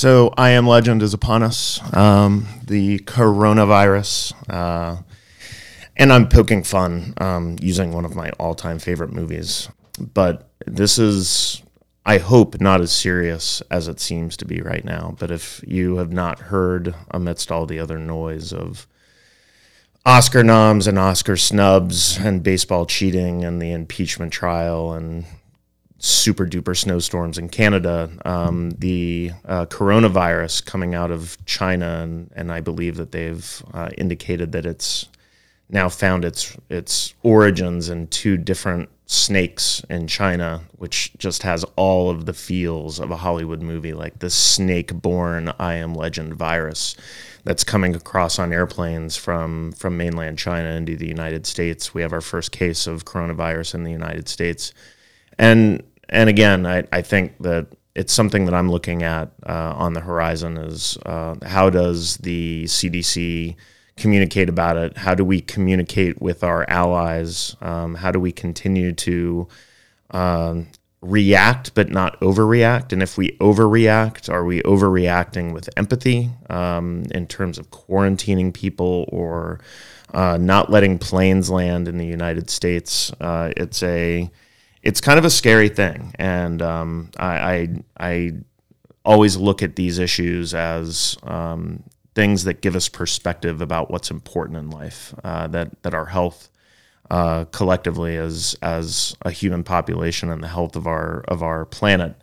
So I am legend is upon us. Um, the coronavirus, uh, and I'm poking fun um, using one of my all-time favorite movies. But this is, I hope, not as serious as it seems to be right now. But if you have not heard, amidst all the other noise of Oscar noms and Oscar snubs and baseball cheating and the impeachment trial and super duper snowstorms in Canada, um, the uh, coronavirus coming out of China, and, and I believe that they've uh, indicated that it's now found its its origins in two different snakes in China, which just has all of the feels of a Hollywood movie, like the snake-born I Am Legend virus that's coming across on airplanes from from mainland China into the United States. We have our first case of coronavirus in the United States, and and again, I, I think that it's something that I'm looking at uh, on the horizon is uh, how does the CDC communicate about it? How do we communicate with our allies? Um, how do we continue to um, react but not overreact? And if we overreact, are we overreacting with empathy um, in terms of quarantining people or uh, not letting planes land in the United States? Uh, it's a it's kind of a scary thing, and um, I, I I always look at these issues as um, things that give us perspective about what's important in life. Uh, that that our health uh, collectively as as a human population and the health of our of our planet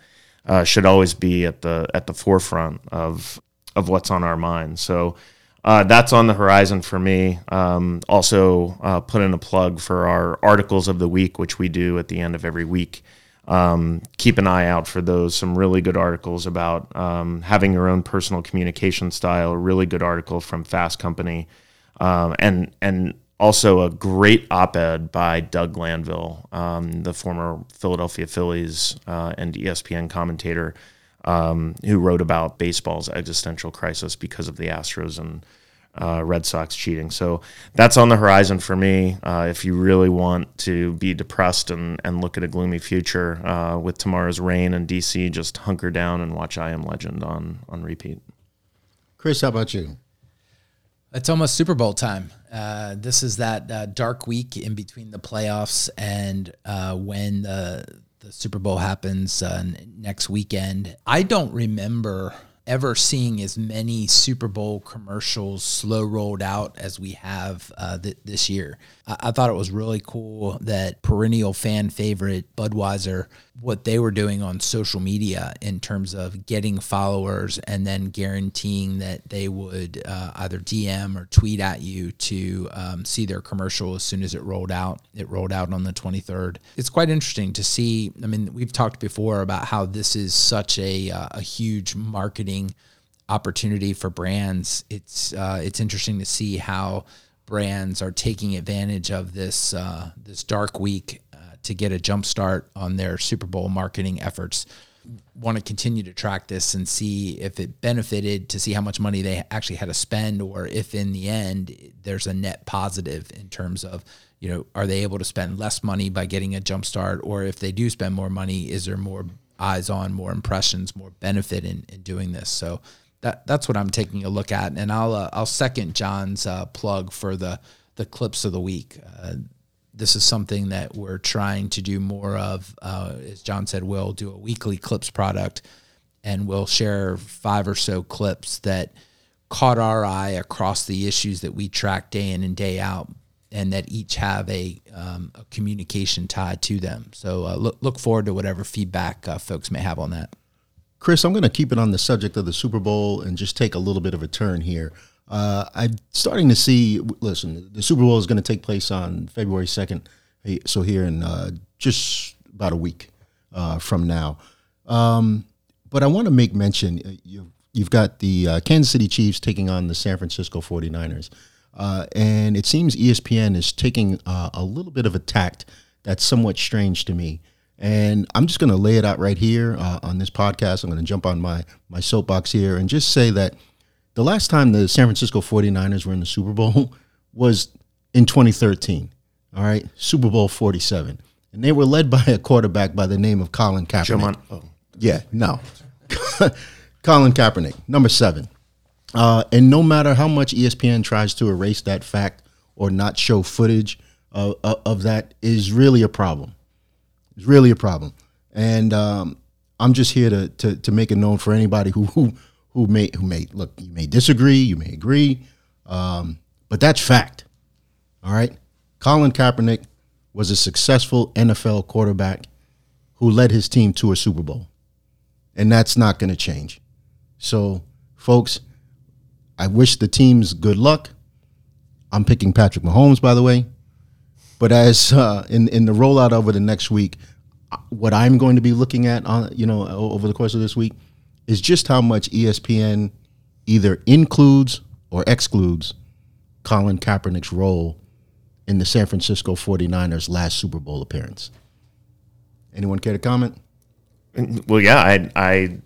uh, should always be at the at the forefront of of what's on our mind. So uh, that's on the horizon for me. Um, also, uh, put in a plug for our articles of the week, which we do at the end of every week. Um, keep an eye out for those. Some really good articles about um, having your own personal communication style. A really good article from Fast Company, um, and and also a great op-ed by Doug Glanville, um, the former Philadelphia Phillies uh, and ESPN commentator, um, who wrote about baseball's existential crisis because of the Astros and uh, Red Sox cheating. So that's on the horizon for me. Uh, if you really want to be depressed and, and look at a gloomy future uh, with tomorrow's rain in DC, just hunker down and watch I Am Legend on on repeat. Chris, how about you? It's almost Super Bowl time. Uh, this is that uh, dark week in between the playoffs and uh, when the the Super Bowl happens uh, next weekend. I don't remember ever seeing as many Super Bowl commercials slow rolled out as we have uh, th- this year. I-, I thought it was really cool that perennial fan favorite Budweiser, what they were doing on social media in terms of getting followers and then guaranteeing that they would uh, either DM or tweet at you to um, see their commercial as soon as it rolled out. It rolled out on the 23rd. It's quite interesting to see. I mean, we've talked before about how this is such a, uh, a huge marketing opportunity for brands. It's uh, it's interesting to see how brands are taking advantage of this uh, this dark week uh, to get a jump start on their Super Bowl marketing efforts. Want to continue to track this and see if it benefited to see how much money they actually had to spend, or if in the end there's a net positive in terms of you know are they able to spend less money by getting a jump start, or if they do spend more money, is there more eyes on, more impressions, more benefit in, in doing this? So that that's what I'm taking a look at, and I'll uh, I'll second John's uh, plug for the the clips of the week. Uh, this is something that we're trying to do more of. Uh, as John said, we'll do a weekly clips product, and we'll share five or so clips that caught our eye across the issues that we track day in and day out, and that each have a, um, a communication tied to them. So uh, look look forward to whatever feedback uh, folks may have on that. Chris, I'm going to keep it on the subject of the Super Bowl and just take a little bit of a turn here. Uh, I'm starting to see. Listen, the Super Bowl is going to take place on February 2nd, so here in uh, just about a week uh, from now. Um, but I want to make mention uh, you, you've got the Kansas City Chiefs taking on the San Francisco 49ers. Uh, and it seems ESPN is taking a little bit of a tact that's somewhat strange to me. And I'm just going to lay it out right here uh, on this podcast. I'm going to jump on my, my soapbox here and just say that the last time the San Francisco 49ers were in the Super Bowl was in 2013. All right, Super Bowl 47. And they were led by a quarterback by the name of Colin Kaepernick. Mon- oh. Yeah, no. Colin Kaepernick, number seven. Uh, and no matter how much ESPN tries to erase that fact or not show footage of that, is really a problem. It's really a problem, and um, I'm just here to, to to make it known for anybody who who who may who may look. You may disagree, you may agree, um, but that's fact. All right, Colin Kaepernick was a successful NFL quarterback who led his team to a Super Bowl, and that's not going to change. So, folks, I wish the teams good luck. I'm picking Patrick Mahomes, by the way. But as uh, in in the rollout over the next week, what I'm going to be looking at on you know over the course of this week is just how much ESPN either includes or excludes Colin Kaepernick's role in the San Francisco 49ers last Super Bowl appearance. Anyone care to comment? Well, yeah, I I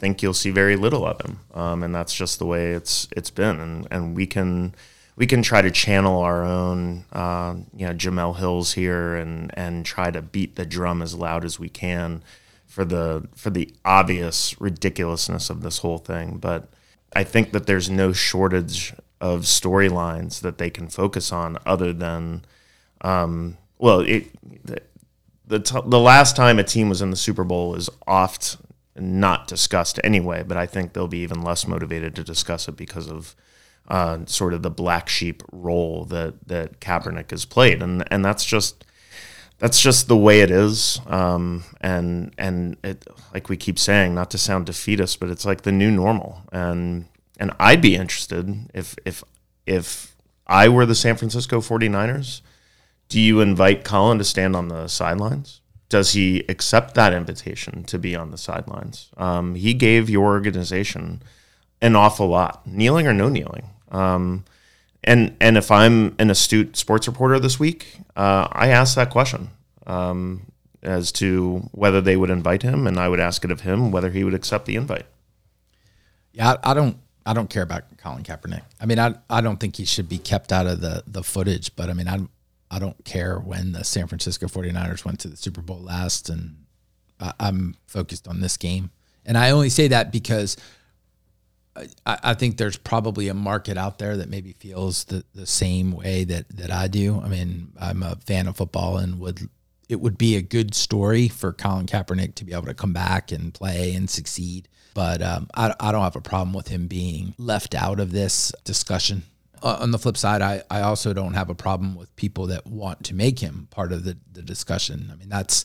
think you'll see very little of him, um, and that's just the way it's it's been, and and we can we can try to channel our own, uh, you know, Jemele Hills here, and and try to beat the drum as loud as we can for the for the obvious ridiculousness of this whole thing. But I think that there's no shortage of storylines that they can focus on other than, um, well, it. The, t- the last time a team was in the Super Bowl is oft not discussed anyway, but I think they'll be even less motivated to discuss it because of uh, sort of the black sheep role that that Kaepernick has played, and and that's just that's just the way it is. Um, and and it, like we keep saying, not to sound defeatist, but it's like the new normal. And and I'd be interested if if if I were the San Francisco 49ers, do you invite Colin to stand on the sidelines? Does he accept that invitation to be on the sidelines? Um, he gave your organization an awful lot, kneeling or no kneeling. Um, and and if I'm an astute sports reporter this week, uh, I ask that question um, as to whether they would invite him, and I would ask it of him whether he would accept the invite. Yeah, I, I don't. I don't care about Colin Kaepernick. I mean, I I don't think he should be kept out of the the footage. But I mean, I I don't care when the San Francisco 49ers went to the Super Bowl last, and I, I'm focused on this game. And I only say that because I, I think there's probably a market out there that maybe feels the, the same way that, that I do. I mean, I'm a fan of football and would it would be a good story for Colin Kaepernick to be able to come back and play and succeed. But um, I, I don't have a problem with him being left out of this discussion. Uh, on the flip side, I, I also don't have a problem with people that want to make him part of the, the discussion. I mean, that's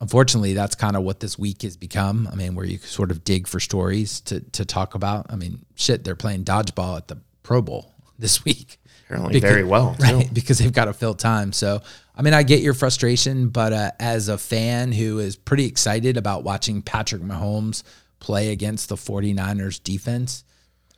unfortunately, that's kind of what this week has become. I mean, where you sort of dig for stories to to talk about. I mean, shit, they're playing dodgeball at the Pro Bowl this week. Apparently, very well, too. right? Because they've got to fill time. So, I mean, I get your frustration, but uh, as a fan who is pretty excited about watching Patrick Mahomes play against the 49ers defense.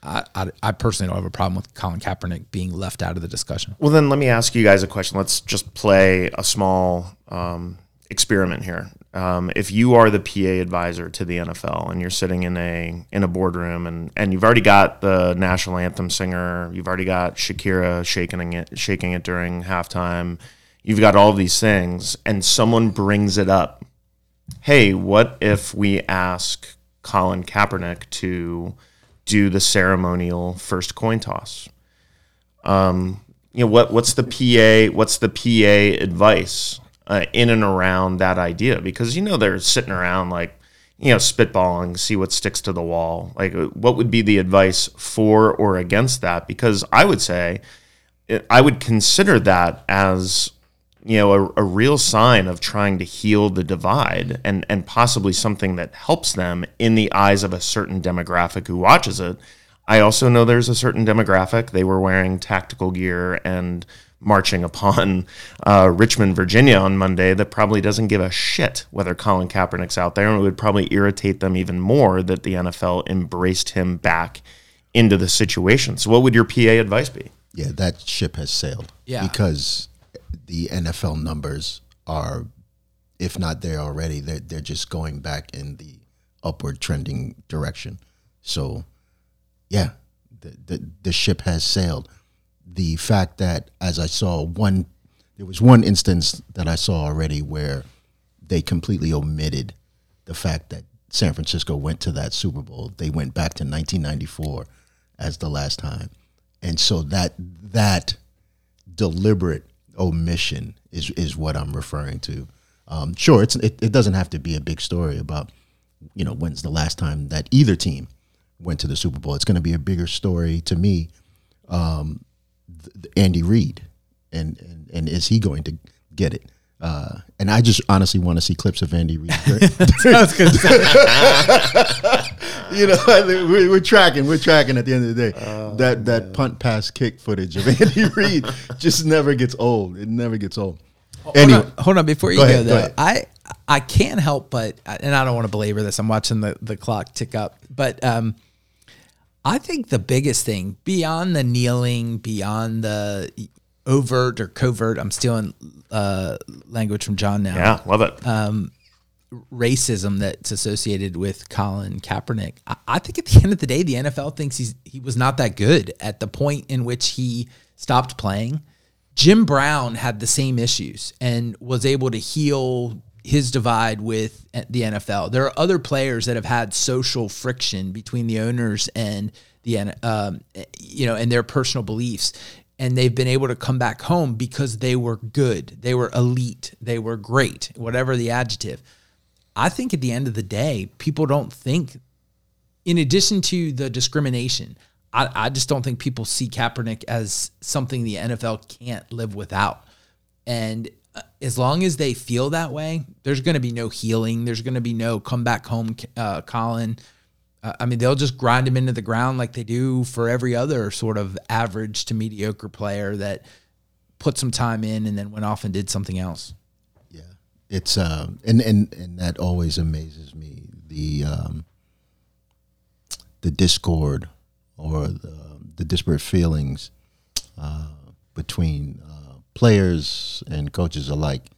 I, I, I personally don't have a problem with Colin Kaepernick being left out of the discussion. Well, then let me ask you guys a question. Let's just play a small um, experiment here. Um, if you are the PA advisor to the NFL and you're sitting in a in a boardroom and, and you've already got the national anthem singer, you've already got Shakira shaking it shaking it during halftime, you've got all these things, and someone brings it up. Hey, what if we ask Colin Kaepernick to do the ceremonial first coin toss? Um, you know what? What's the PA? What's the PA advice? uh, in and around that idea because you know they're sitting around like you know spitballing see what sticks to the wall like what would be the advice for or against that because i would say i would consider that as you know a, a real sign of trying to heal the divide and and possibly something that helps them in the eyes of a certain demographic who watches it i also know there's a certain demographic they were wearing tactical gear and marching upon uh, Richmond, Virginia on Monday that probably doesn't give a shit whether Colin Kaepernick's out there. And it would probably irritate them even more that the NFL embraced him back into the situation. So, what would your PA advice be? Yeah, that ship has sailed. Yeah. Because the NFL numbers are, if not there already, they're, they're just going back in the upward trending direction. So, yeah, the, the, the ship has sailed the fact that as I saw one, there was one instance that I saw already where they completely omitted the fact that San Francisco went to that Super Bowl. They went back to 1994 as the last time, and so that that deliberate omission is is what I'm referring to. Um, sure, it's it, it doesn't have to be a big story about you know when's the last time that either team went to the Super Bowl. It's going to be a bigger story to me um, Andy Reid, and, and and is he going to get it? Uh, and I just honestly want to see clips of Andy Reid. you know, we're, we're, tracking, we're tracking. At the end of the day, oh, that that punt, pass, kick footage of Andy Reid just never gets old. It never gets old. Anyway, hold on, hold on before you go, ahead, though. Go I I can't help but, and I don't want to belabor this. I'm watching the the clock tick up, but um, I think the biggest thing beyond the kneeling, beyond the overt or covert, I'm stealing uh, language from John now. Yeah, love it. Um, racism that's associated with Colin Kaepernick. I, I, think at the end of the day, the NFL thinks he's he was not that good at the point in which he stopped playing. Jim Brown had the same issues and was able to heal his divide with the NFL. There are other players that have had social friction between the owners and the um, you know and their personal beliefs and they've been able to come back home because they were good. They were elite. They were great, whatever the adjective. I think at the end of the day, people don't think, in addition to the discrimination, I, I just don't think people see Kaepernick as something the NFL can't live without. And as long as they feel that way, there's going to be no healing. There's going to be no come back home, uh, Colin. I mean, they'll just grind him into the ground like they do for every other sort of average to mediocre player that put some time in and then went off and did something else. Yeah, it's um, and and and that always amazes me. The um, the discord or the, the disparate feelings uh, between uh, players and coaches alike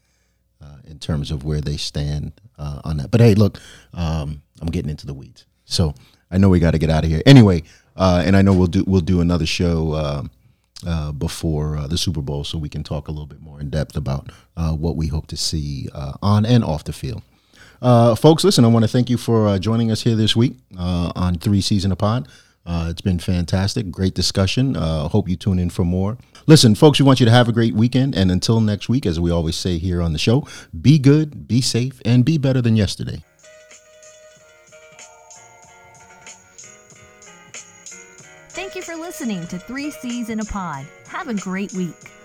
uh, in terms of where they stand uh, on that. But hey, look, um, I'm getting into the weeds, so I know we got to get out of here anyway. Uh, and I know we'll do we'll do another show um, uh, before uh, the Super Bowl, so we can talk a little bit more in depth about uh, what we hope to see uh, on and off the field. Uh, folks, listen, I want to thank you for uh, joining us here this week uh, on Three C's in a Pod. Uh, it's been fantastic, great discussion. Uh, hope you tune in for more. Listen, folks, we want you to have a great weekend. And until next week, as we always say here on the show, be good, be safe, and be better than yesterday. Thank you for listening to Three C's in a Pod. Have a great week.